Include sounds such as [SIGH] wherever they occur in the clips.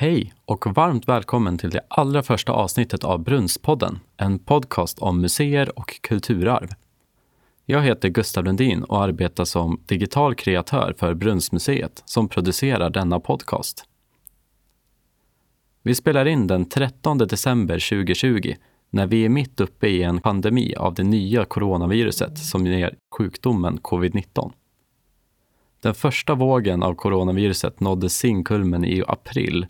Hej och varmt välkommen till det allra första avsnittet av Brunnspodden, en podcast om museer och kulturarv. Jag heter Gustav Lundin och arbetar som digital kreatör för Brunnsmuseet som producerar denna podcast. Vi spelar in den 13 december 2020 när vi är mitt uppe i en pandemi av det nya coronaviruset som ger sjukdomen covid-19. Den första vågen av coronaviruset nådde sin kulmen i april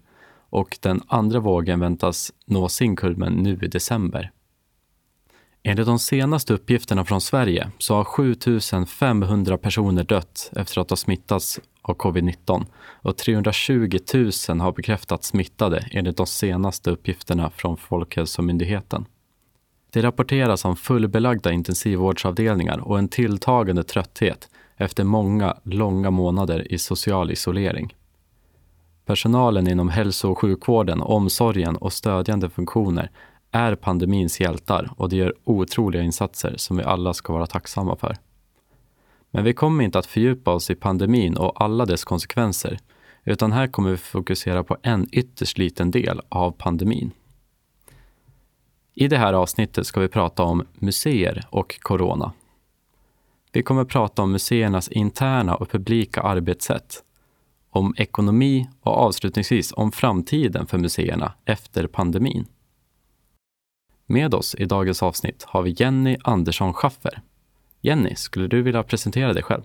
och den andra vågen väntas nå sin kulmen nu i december. Enligt de senaste uppgifterna från Sverige så har 7500 personer dött efter att ha smittats av covid-19 och 320 000 har bekräftats smittade enligt de senaste uppgifterna från Folkhälsomyndigheten. Det rapporteras om fullbelagda intensivvårdsavdelningar och en tilltagande trötthet efter många långa månader i social isolering. Personalen inom hälso och sjukvården, omsorgen och stödjande funktioner är pandemins hjältar och de gör otroliga insatser som vi alla ska vara tacksamma för. Men vi kommer inte att fördjupa oss i pandemin och alla dess konsekvenser, utan här kommer vi fokusera på en ytterst liten del av pandemin. I det här avsnittet ska vi prata om museer och corona. Vi kommer prata om museernas interna och publika arbetssätt, om ekonomi och avslutningsvis om framtiden för museerna efter pandemin. Med oss i dagens avsnitt har vi Jenny Andersson Schaffer. Jenny, skulle du vilja presentera dig själv?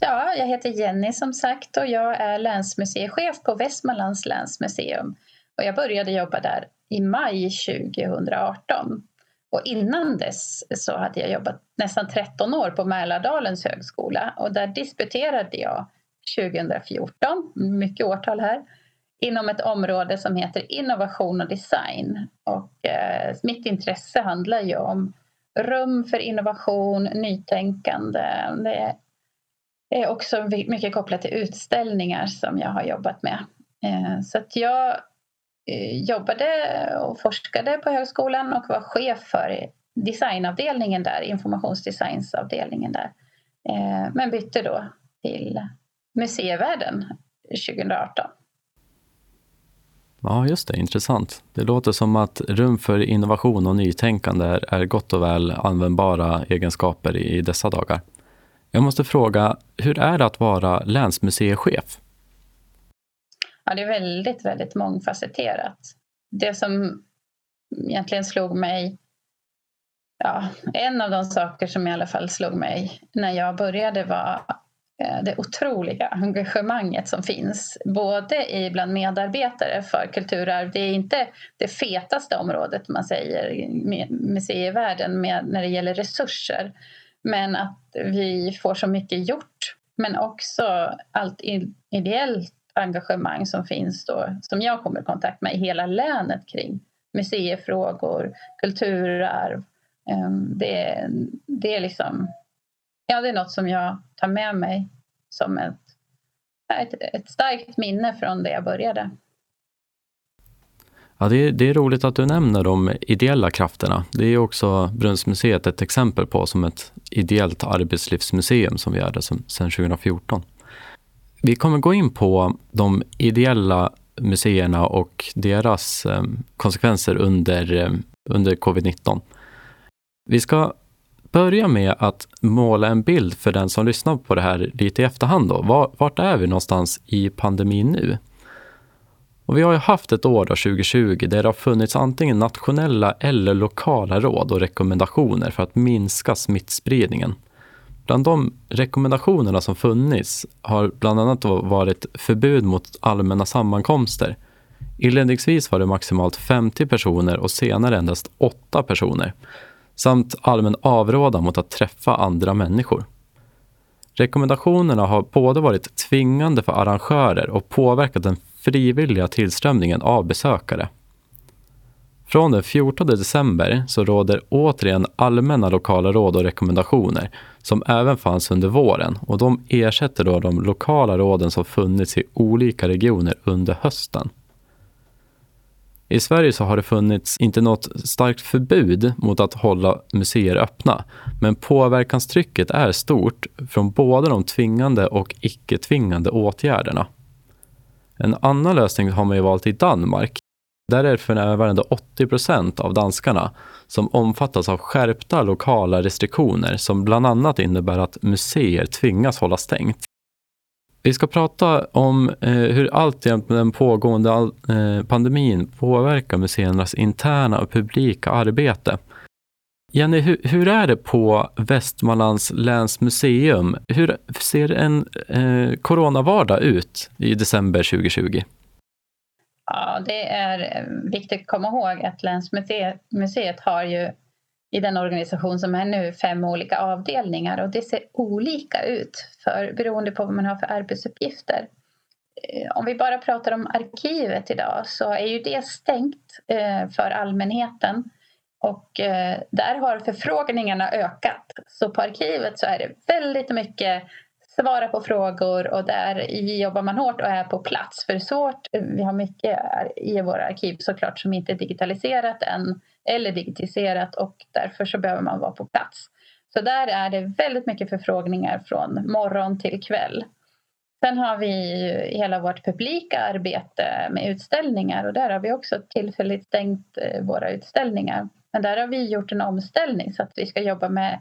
Ja, jag heter Jenny som sagt och jag är länsmuseichef på Västmanlands länsmuseum. Och jag började jobba där i maj 2018. Och innan dess så hade jag jobbat nästan 13 år på Mälardalens högskola och där disputerade jag 2014, mycket årtal här, inom ett område som heter innovation och design. Och eh, mitt intresse handlar ju om rum för innovation, nytänkande. Det är också mycket kopplat till utställningar som jag har jobbat med. Eh, så att jag eh, jobbade och forskade på högskolan och var chef för designavdelningen där, informationsdesignsavdelningen där. Eh, men bytte då till museivärlden 2018. Ja, just det. Intressant. Det låter som att rum för innovation och nytänkande är gott och väl användbara egenskaper i dessa dagar. Jag måste fråga, hur är det att vara länsmuseichef? Ja, det är väldigt, väldigt mångfacetterat. Det som egentligen slog mig Ja, en av de saker som i alla fall slog mig när jag började var Eh, det otroliga engagemanget som finns både bland medarbetare för kulturarv. Det är inte det fetaste området man säger i museivärlden med, när det gäller resurser. Men att vi får så mycket gjort. Men också allt ideellt engagemang som finns då, som jag kommer i kontakt med i hela länet kring museifrågor, kulturarv. Ehm, det, det är liksom ja, det är något som jag tar med mig som ett, ett, ett starkt minne från det jag började. Ja, det är, det är roligt att du nämner de ideella krafterna. Det är också Brunnsmuseet ett exempel på som ett ideellt arbetslivsmuseum som vi är det sedan 2014. Vi kommer gå in på de ideella museerna och deras eh, konsekvenser under, eh, under covid-19. Vi ska börja med att måla en bild för den som lyssnar på det här lite i efterhand. Då. Vart är vi någonstans i pandemin nu? Och vi har ju haft ett år, då, 2020, där det har funnits antingen nationella eller lokala råd och rekommendationer för att minska smittspridningen. Bland de rekommendationerna som funnits har bland annat varit förbud mot allmänna sammankomster. Inledningsvis var det maximalt 50 personer och senare endast 8 personer samt allmän avrådan mot att träffa andra människor. Rekommendationerna har både varit tvingande för arrangörer och påverkat den frivilliga tillströmningen av besökare. Från den 14 december så råder återigen allmänna lokala råd och rekommendationer som även fanns under våren och de ersätter då de lokala råden som funnits i olika regioner under hösten. I Sverige så har det funnits inte något starkt förbud mot att hålla museer öppna, men påverkanstrycket är stort från både de tvingande och icke-tvingande åtgärderna. En annan lösning har man ju valt i Danmark. Där är det för närvarande 80 procent av danskarna som omfattas av skärpta lokala restriktioner som bland annat innebär att museer tvingas hålla stängt. Vi ska prata om eh, hur alltjämt den pågående eh, pandemin påverkar museernas interna och publika arbete. Jenny, hur, hur är det på Västmanlands läns museum? Hur ser en eh, coronavardag ut i december 2020? Ja, det är eh, viktigt att komma ihåg att Länsmuseet har ju i den organisation som är nu fem olika avdelningar och det ser olika ut för, beroende på vad man har för arbetsuppgifter. Eh, om vi bara pratar om arkivet idag så är ju det stängt eh, för allmänheten och eh, där har förfrågningarna ökat. Så på arkivet så är det väldigt mycket svara på frågor och där jobbar man hårt och är på plats. För svårt, vi har mycket i våra arkiv såklart som inte är digitaliserat än eller digitiserat och därför så behöver man vara på plats. Så där är det väldigt mycket förfrågningar från morgon till kväll. Sen har vi hela vårt publika arbete med utställningar och där har vi också tillfälligt stängt eh, våra utställningar. Men där har vi gjort en omställning så att vi ska jobba med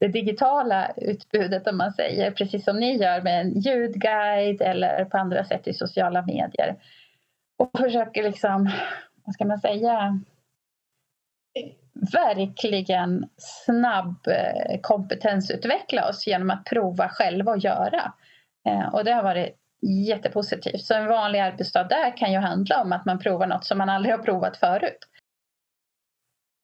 det digitala utbudet om man säger, precis som ni gör med en ljudguide eller på andra sätt i sociala medier. Och försöker liksom, vad ska man säga, verkligen snabb eh, kompetensutveckla oss genom att prova själva och göra. Eh, och det har varit jättepositivt. Så en vanlig arbetsdag där kan ju handla om att man provar något som man aldrig har provat förut.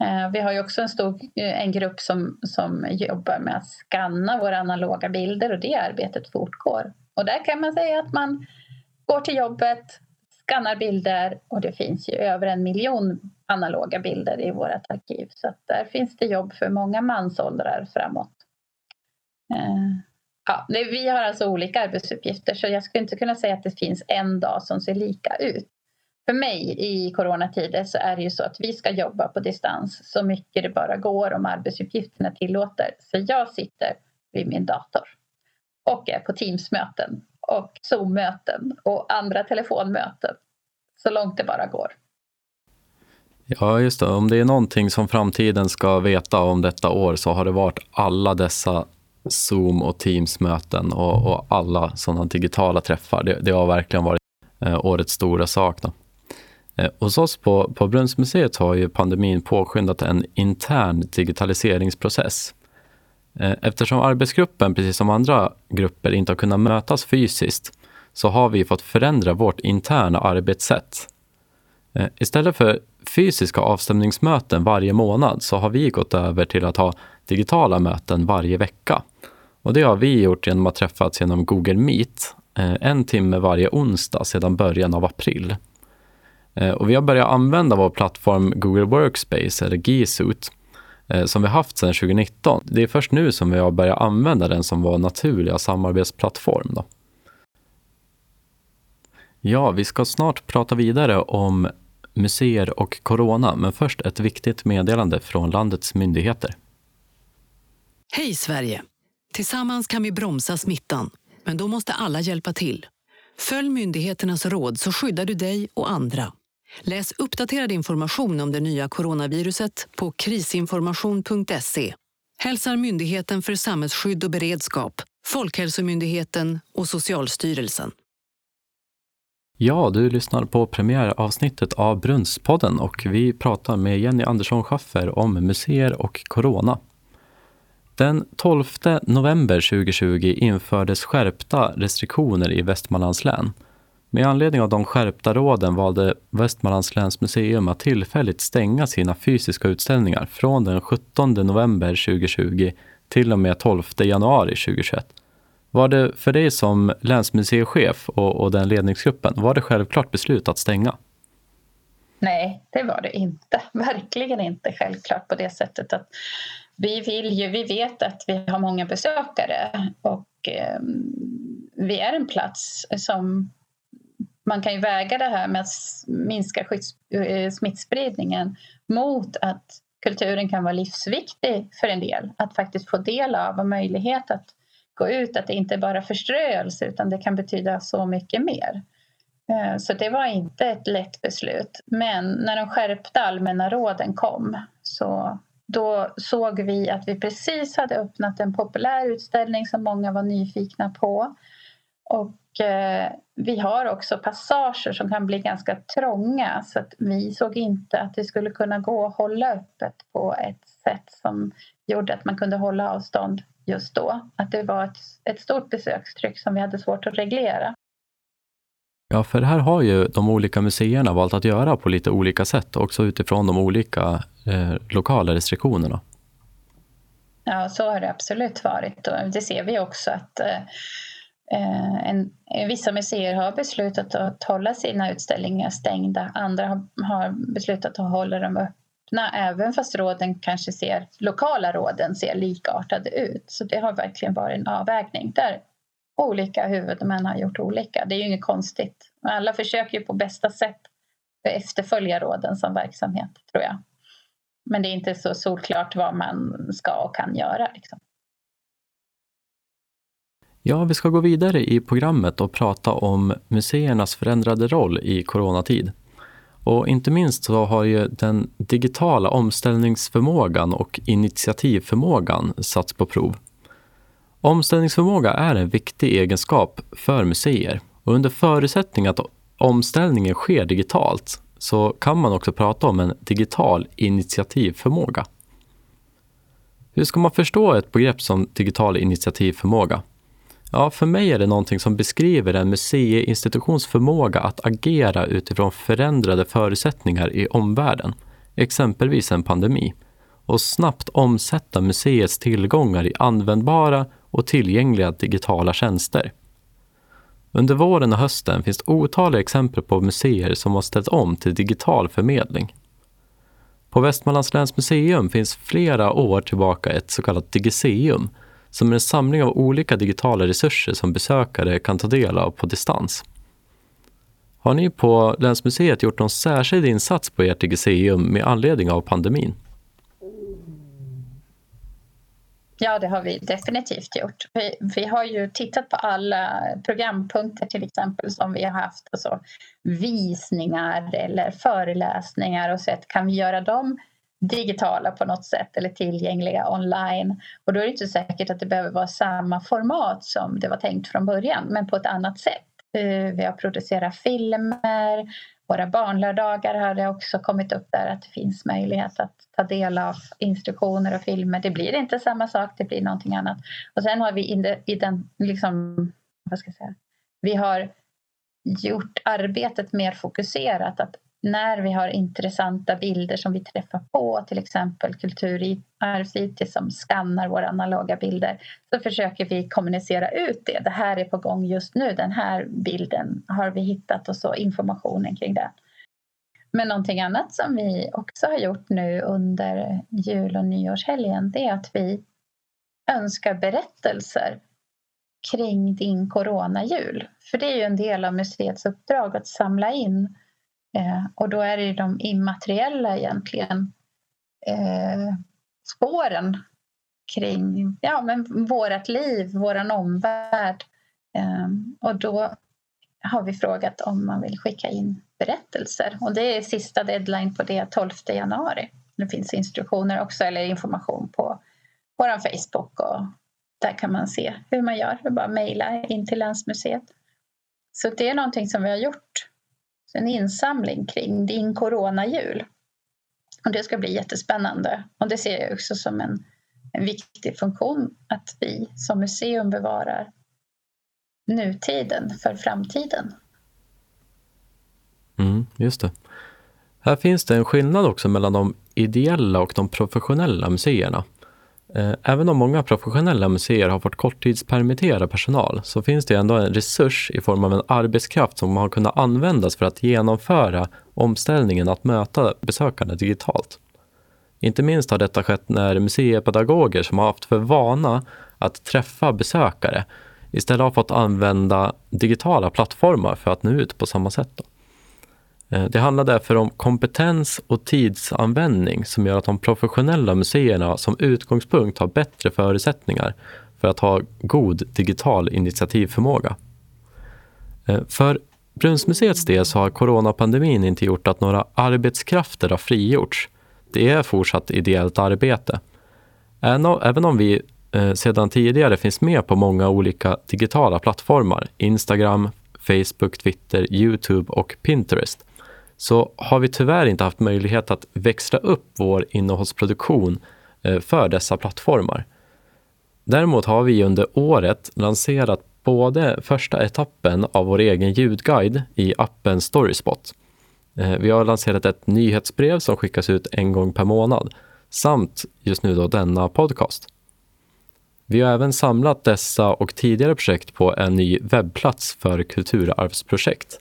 Eh, vi har ju också en, stor, en grupp som, som jobbar med att skanna våra analoga bilder och det arbetet fortgår. Och där kan man säga att man går till jobbet, skannar bilder och det finns ju över en miljon analoga bilder i vårt arkiv. Så att där finns det jobb för många mansåldrar framåt. Eh, ja, vi har alltså olika arbetsuppgifter så jag skulle inte kunna säga att det finns en dag som ser lika ut. För mig i coronatider så är det ju så att vi ska jobba på distans så mycket det bara går om arbetsuppgifterna tillåter. Så jag sitter vid min dator och är på Teamsmöten och Zoom-möten och andra telefonmöten så långt det bara går. Ja, just det. Om det är någonting som framtiden ska veta om detta år så har det varit alla dessa Zoom och Teams-möten och, och, alla sådana digitala träffar. Det, det har verkligen varit eh, årets stora sak. Då. Eh, hos oss på, på Brunnsmuseet har ju pandemin påskyndat en intern digitaliseringsprocess. Eh, eftersom arbetsgruppen, precis som andra grupper, inte har kunnat mötas fysiskt så har vi fått förändra vårt interna arbetssätt. Eh, istället för fysiska avstämningsmöten varje månad så har vi gått över till att ha digitala möten varje vecka. Och det har vi gjort genom att träffas genom Google Meet eh, en timme varje onsdag sedan början av april. Eh, och vi har börjat använda vår plattform Google Workspace, eller G Suite, eh, som vi haft sedan 2019. Det är först nu som vi har börjat använda den som vår naturliga samarbetsplattform. Då. Ja, vi ska snart prata vidare om museer och corona, men först ett viktigt meddelande från landets myndigheter. Hej Sverige! Tillsammans kan vi bromsa smittan, men då måste alla hjälpa till. Följ myndigheternas råd så skyddar du dig och andra. Läs uppdaterad information om det nya coronaviruset på krisinformation.se. Hälsar Myndigheten för samhällsskydd och beredskap, Folkhälsomyndigheten och Socialstyrelsen. Ja, du lyssnar på premiäravsnittet av Brunnspodden och vi pratar med Jenny Andersson Schaffer om museer och corona. Den 12 november 2020 infördes skärpta restriktioner i Västmanlands län med anledning av de skärpta råden valde Västmanlands läns museum att tillfälligt stänga sina fysiska utställningar från den 17 november 2020 till och med 12 januari 2021. Var det för dig som länsmuseichef och, och den ledningsgruppen, var det självklart beslut att stänga? Nej, det var det inte. [LAUGHS] Verkligen inte självklart på det sättet att vi vill ju, vi vet att vi har många besökare och eh, vi är en plats som man kan ju väga det här med att minska skydds, eh, smittspridningen mot att kulturen kan vara livsviktig för en del. Att faktiskt få del av och möjlighet att gå ut, att det inte bara är förströelse utan det kan betyda så mycket mer. Eh, så det var inte ett lätt beslut. Men när de skärpte allmänna råden kom så då såg vi att vi precis hade öppnat en populär utställning som många var nyfikna på. Och eh, vi har också passager som kan bli ganska trånga så att vi såg inte att det skulle kunna gå att hålla öppet på ett sätt som gjorde att man kunde hålla avstånd just då. Att det var ett, ett stort besökstryck som vi hade svårt att reglera. Ja, för det här har ju de olika museerna valt att göra på lite olika sätt, också utifrån de olika eh, lokala restriktionerna. Ja, så har det absolut varit och det ser vi också att eh, eh en, vissa museer har beslutat att hålla sina utställningar stängda. Andra har, har beslutat att hålla dem öppna även fast råden kanske ser, lokala råden ser likartade ut. Så det har verkligen varit en avvägning där olika huvudmän har gjort olika. Det är ju inget konstigt. Alla försöker ju på bästa sätt efterfölja råden som verksamhet, tror jag. Men det är inte så solklart vad man ska och kan göra. Liksom. Ja, vi ska gå vidare i programmet och prata om museernas förändrade roll i coronatid. Och inte minst så har ju den digitala omställningsförmågan och initiativförmågan satts på prov. Omställningsförmåga är en viktig egenskap för museer och under förutsättning att omställningen sker digitalt så kan man också prata om en digital initiativförmåga. Hur ska man förstå ett begrepp som digital initiativförmåga? Ja, för mig är det någonting som beskriver en museiinstitutions förmåga att agera utifrån förändrade förutsättningar i omvärlden, exempelvis en pandemi, och snabbt omsätta museets tillgångar i användbara och tillgängliga digitala tjänster. Under våren och hösten finns otaliga exempel på museer som har ställt om till digital förmedling. På Västmanlands läns museum finns flera år tillbaka ett så kallat Digiseum som är en samling av olika digitala resurser som besökare kan ta del av på distans. Har ni på Länsmuseet gjort någon särskild insats på ert Digiseum med anledning av pandemin? Ja, det har vi definitivt gjort. Vi, vi, har ju tittat på alla programpunkter till exempel som vi har haft, alltså visningar eller föreläsningar och sett kan vi göra dem digitala på något sätt eller tillgängliga online. Och då är det inte säkert att det behöver vara samma format som det var tänkt från början, men på ett annat sätt. Eh, vi har producerat filmer, våra barnlördagar har det också kommit upp där att det finns möjlighet att ta del av instruktioner och filmer. Det blir inte samma sak, det blir någonting annat. Och sen har vi i den, liksom, vad ska jag säga, vi har gjort arbetet mer fokuserat. Att när vi har intressanta bilder som vi träffar på, till exempel Kulturarvs-IT som skannar våra analoga bilder, så försöker vi kommunicera ut det. Det här är på gång just nu, den här bilden har vi hittat och så informationen kring det. Men någonting annat som vi också har gjort nu under jul och nyårshelgen det är att vi önskar berättelser kring din coronajul. För det är ju en del av museets uppdrag att samla in Eh, och då är det de immateriella egentligen eh, spåren kring ja, men vårat liv, våran omvärld. Eh, och då har vi frågat om man vill skicka in berättelser och det är sista deadline på det 12 januari. Det finns instruktioner också eller information på vår Facebook och där kan man se hur man gör. Det är bara att mejla in till Länsmuseet. Så det är någonting som vi har gjort en insamling kring din coronajul. Och det ska bli jättespännande och det ser jag också som en, en viktig funktion att vi som museum bevarar nutiden för framtiden. Mm, just det. Här finns det en skillnad också mellan de ideella och de professionella museerna. Eh, även om många professionella museer har fått korttidspermittera personal så finns det ändå en resurs i form av en arbetskraft som har kunnat användas för att genomföra omställningen att möta besökarna digitalt. Inte minst har detta skett när museipedagoger som har haft för vana att träffa besökare istället har fått använda digitala plattformar för att nå ut på samma sätt. Då. Eh, det handlar därför om kompetens och tidsanvändning som gör att de professionella museerna som utgångspunkt har bättre förutsättningar för att ha god digital initiativförmåga. Eh, för Brunnsmuseets del så har coronapandemin inte gjort att några arbetskrafter har frigjorts. Det är fortsatt ideellt arbete. Även om vi eh, sedan tidigare finns med på många olika digitala plattformar, Instagram, Facebook, Twitter, Youtube och Pinterest, så har vi tyvärr inte haft möjlighet att växla upp vår innehållsproduktion eh, för dessa plattformar. Däremot har vi under året lanserat både första etappen av vår egen ljudguide i appen Storyspot. Eh, vi har lanserat ett nyhetsbrev som skickas ut en gång per månad samt just nu då denna podcast. Vi har även samlat dessa och tidigare projekt på en ny webbplats för kulturarvsprojekt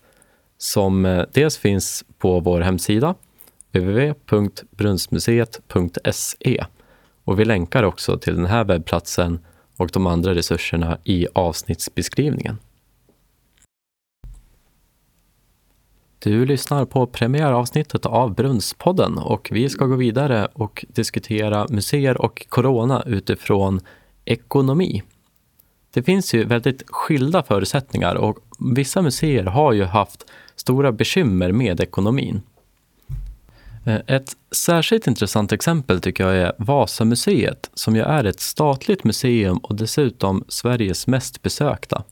som eh, dels finns på vår hemsida www.brunnsmuseet.se och vi länkar också till den här webbplatsen och de andra resurserna i avsnittsbeskrivningen. Du lyssnar på premiäravsnittet av Brunnspodden och vi ska gå vidare och diskutera museer och corona utifrån ekonomi. Det finns ju väldigt skilda förutsättningar och vissa museer har ju haft stora bekymmer med ekonomin. Eh, ett särskilt intressant exempel tycker jag är Vasamuseet som ju är ett statligt museum och dessutom Sveriges mest besökta.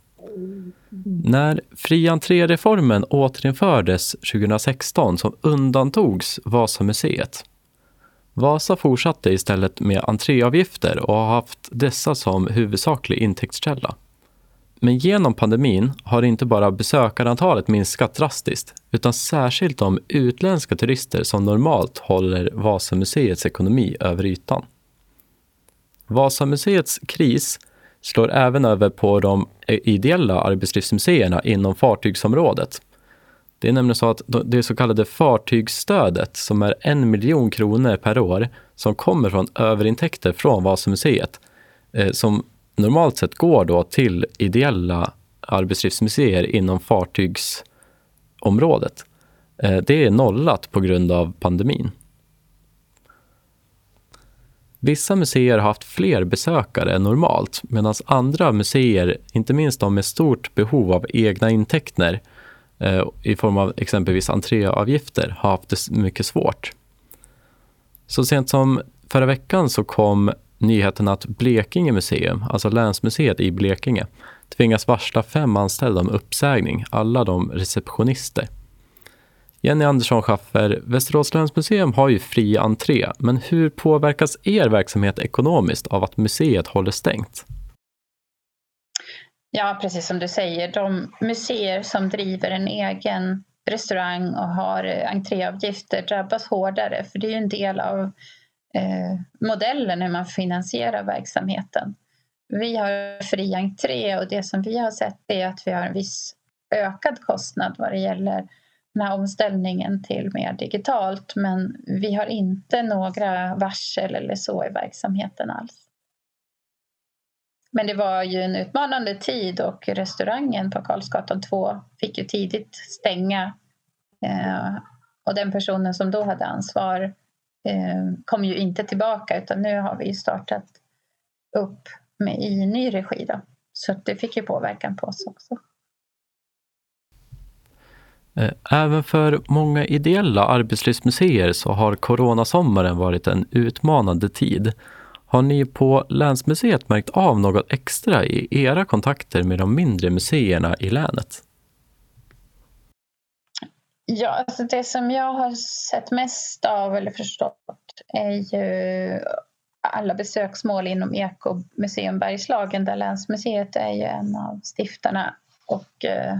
När fri entré-reformen återinfördes 2016 så undantogs Vasamuseet. Vasa fortsatte istället med entréavgifter och har haft dessa som huvudsaklig intäktskälla. Men genom pandemin har inte bara besökarantalet minskat drastiskt utan särskilt de utländska turister som normalt håller Vasamuseets ekonomi över ytan. Vasamuseets kris slår även över på de ideella arbetslivsmuseerna inom fartygsområdet. Det är nämligen så att det så kallade fartygsstödet som är en miljon kronor per år som kommer från överintäkter från Vasamuseet eh, som normalt sett går då till ideella arbetslivsmuseer inom fartygsområdet. Eh, det är nollat på grund av pandemin. Vissa museer har haft fler besökare än normalt medan andra museer, inte minst de med stort behov av egna intäkter Eh, i form av exempelvis entréavgifter, har haft det mycket svårt. Så sent som förra veckan så kom nyheten att Blekinge museum, alltså länsmuseet i Blekinge, tvingas varsla fem anställda om uppsägning, alla de receptionister. Jenny Andersson Schaffer, Västerås länsmuseum har ju fri entré, men hur påverkas er verksamhet ekonomiskt av att museet håller stängt? Ja, precis som du säger, de museer som driver en egen restaurang och har entréavgifter drabbas hårdare, för det är ju en del av eh, modellen hur man finansierar verksamheten. Vi har fri entré och det som vi har sett är att vi har en viss ökad kostnad vad det gäller den här omställningen till mer digitalt men vi har inte några varsel eller så i verksamheten alls. Men det var ju en utmanande tid och restaurangen på Karlsgatan 2 fick ju tidigt stänga eh, och den personen som då hade ansvar eh, kom ju inte tillbaka utan nu har vi startat upp med, i ny regi då. Så det fick ju påverkan på oss också. Eh, även för många ideella arbetslivsmuseer så har coronasommaren varit en utmanande tid. Har ni på Länsmuseet märkt av något extra i era kontakter med de mindre museerna i länet? Ja, alltså det som jag har sett mest av eller förstått är ju alla besöksmål inom Ekomuseum Bergslagen där Länsmuseet är ju en av stiftarna. Och eh,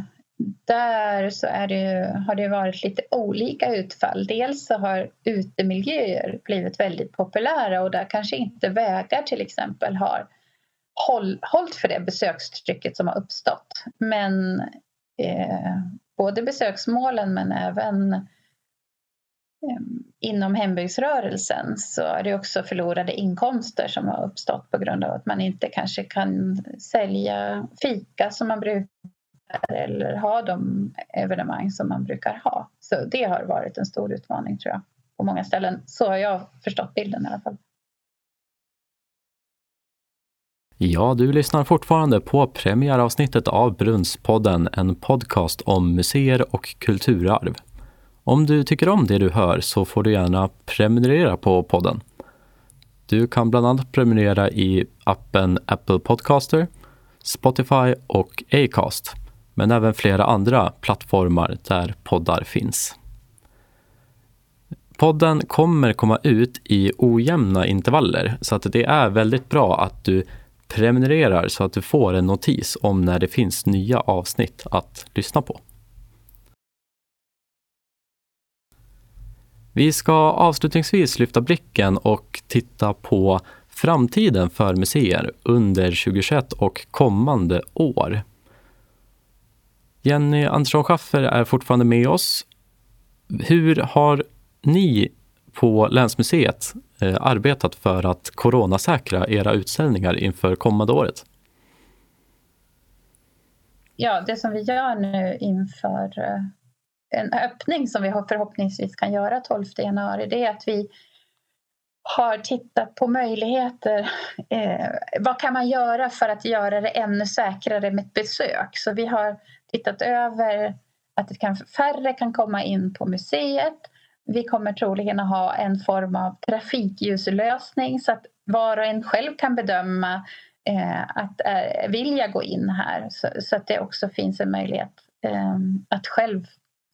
där så det, har det varit lite olika utfall. Dels så har utemiljöer blivit väldigt populära och där kanske inte vägar till exempel har håll, hållit för det besökstrycket som har uppstått. Men eh, både besöksmålen men även eh, inom hembygdsrörelsen så är det också förlorade inkomster som har uppstått på grund av att man inte kanske kan sälja fika som man brukar eller ha de evenemang som man brukar ha. Så det har varit en stor utmaning tror jag på många ställen. Så har jag förstått bilden i alla fall. Ja, du lyssnar fortfarande på premiäravsnittet av Brunnspodden, en podcast om museer och kulturarv. Om du tycker om det du hör så får du gärna prenumerera på podden. Du kan bland annat prenumerera i appen Apple Podcaster, Spotify och Acast, men även flera andra plattformar där poddar finns. Podden kommer komma ut i ojämna intervaller så att det är väldigt bra att du prenumererar så att du får en notis om när det finns nya avsnitt att lyssna på. Vi ska avslutningsvis lyfta blicken och titta på framtiden för museer under 2021 och kommande år. Jenny Andersson Schaffer är fortfarande med oss. Hur har ni på Länsmuseet eh, arbetat för att coronasäkra era utställningar inför kommande året? Ja, det som vi gör nu inför eh, en öppning som vi förhoppningsvis kan göra 12 januari, det är att vi har tittat på möjligheter. Eh, vad kan man göra för att göra det ännu säkrare med ett besök? Så vi har tittat över att det kan, färre kan komma in på museet. Vi kommer troligen att ha en form av trafikljuslösning så att var och en själv kan bedöma eh, att eh, vill jag gå in här så, så, att det också finns en möjlighet eh, att själv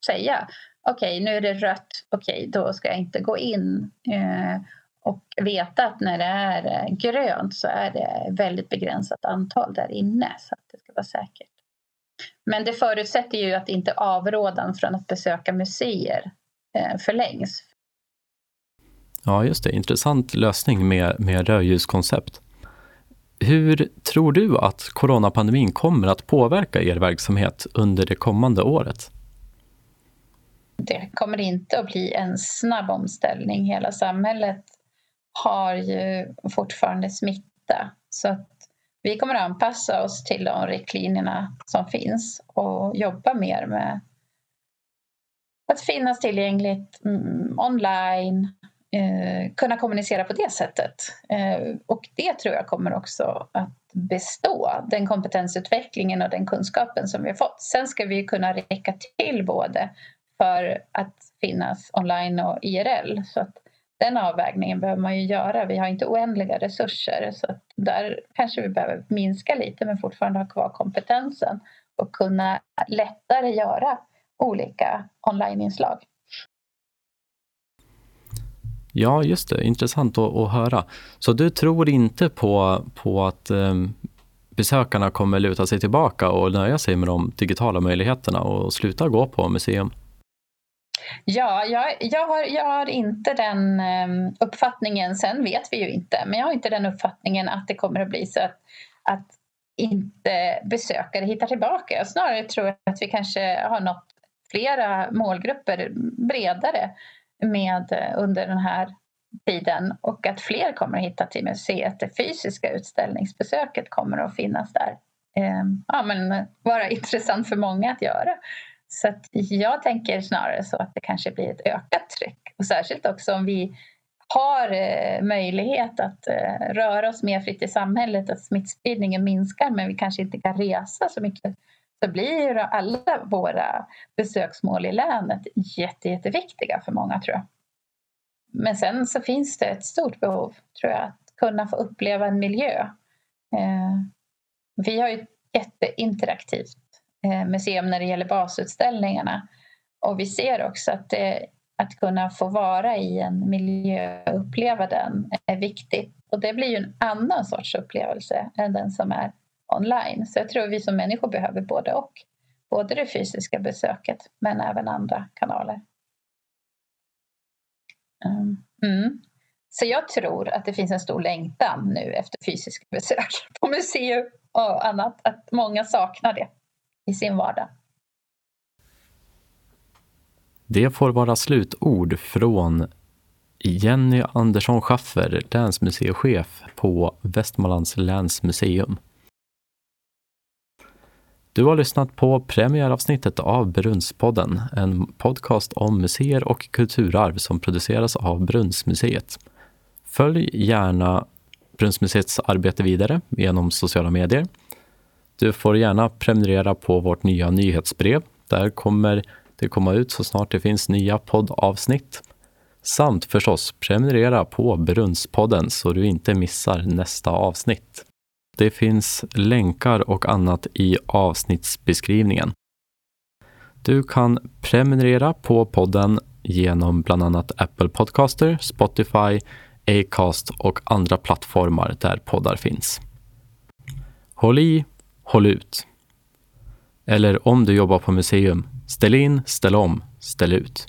säga okej, okay, nu är det rött, okej, okay, då ska jag inte gå in. Eh, och veta att när det är eh, grönt så är det väldigt begränsat antal där inne så att det ska vara säkert. Men det förutsätter ju att inte avrådan från att besöka museer eh, förlängs. Ja, just det. Intressant lösning med, med rödljuskoncept. Hur tror du att coronapandemin kommer att påverka er verksamhet under det kommande året? Det kommer inte att bli en snabb omställning. Hela samhället har ju fortfarande smitta. Så att vi kommer att anpassa oss till de riktlinjerna som finns och jobba mer med att finnas tillgängligt mm, online, eh, kunna kommunicera på det sättet. Eh, och det tror jag kommer också att bestå, den kompetensutvecklingen och den kunskapen som vi har fått. Sen ska vi kunna räcka till både för att finnas online och IRL. Så att den avvägningen behöver man ju göra. Vi har inte oändliga resurser så att där kanske vi behöver minska lite men fortfarande ha kvar kompetensen och kunna lättare göra olika onlineinslag. Ja, just det. Intressant att, att, höra. Så du tror inte på, på att eh, besökarna kommer luta sig tillbaka och nöja sig med de digitala möjligheterna och sluta gå på museum? Ja, jag, jag, har, jag har inte den ehm, uppfattningen. Sen vet vi ju inte, men jag har inte den uppfattningen att det kommer att bli så att, att inte besökare hittar tillbaka. Jag snarare tror jag att vi kanske har nått flera målgrupper bredare med eh, under den här tiden och att fler kommer att hitta till museet. Det fysiska utställningsbesöket kommer att finnas där. Ehm, ja, men vara [LAUGHS] intressant för många att göra. Så att jag tänker snarare så att det kanske blir ett ökat tryck och särskilt också om vi har eh, möjlighet att eh, röra oss mer fritt i samhället, att smittspridningen minskar men vi kanske inte kan resa så mycket så blir alla våra besöksmål i länet jätte, jätteviktiga för många tror jag. Men sen så finns det ett stort behov tror jag att kunna få uppleva en miljö. Eh, vi har ju jätteinteraktivt Eh, museum när det gäller basutställningarna. Och vi ser också att, det, att kunna få vara i en miljö och uppleva den är viktigt. Och det blir ju en annan sorts upplevelse än den som är online. Så jag tror vi som människor behöver både och. Både det fysiska besöket men även andra kanaler. Ehm, mm. Så jag tror att det finns en stor längtan nu efter fysiska besök på museum och annat. Att många saknar det i sin vardag. Det får vara slutord från Jenny Andersson Schaffer, länsmuseichef på Västmanlands länsmuseum. Du har lyssnat på premiäravsnittet av Brunnspodden, en podcast om museer och kulturarv som produceras av Brunnsmuseet. Följ gärna Brunnsmuseets arbete vidare genom sociala medier. Du får gärna prenumerera på vårt nya nyhetsbrev. Där kommer det komma ut så snart det finns nya poddavsnitt. Samt förstås prenumerera på Brunnspodden så du inte missar nästa avsnitt. Det finns länkar och annat i avsnittsbeskrivningen. Du kan prenumerera på podden genom bland annat Apple Podcaster, Spotify, Acast och andra plattformar där poddar finns. Håll i, håll ut. Eller om du jobbar på museum, ställ in, ställ om, ställ ut.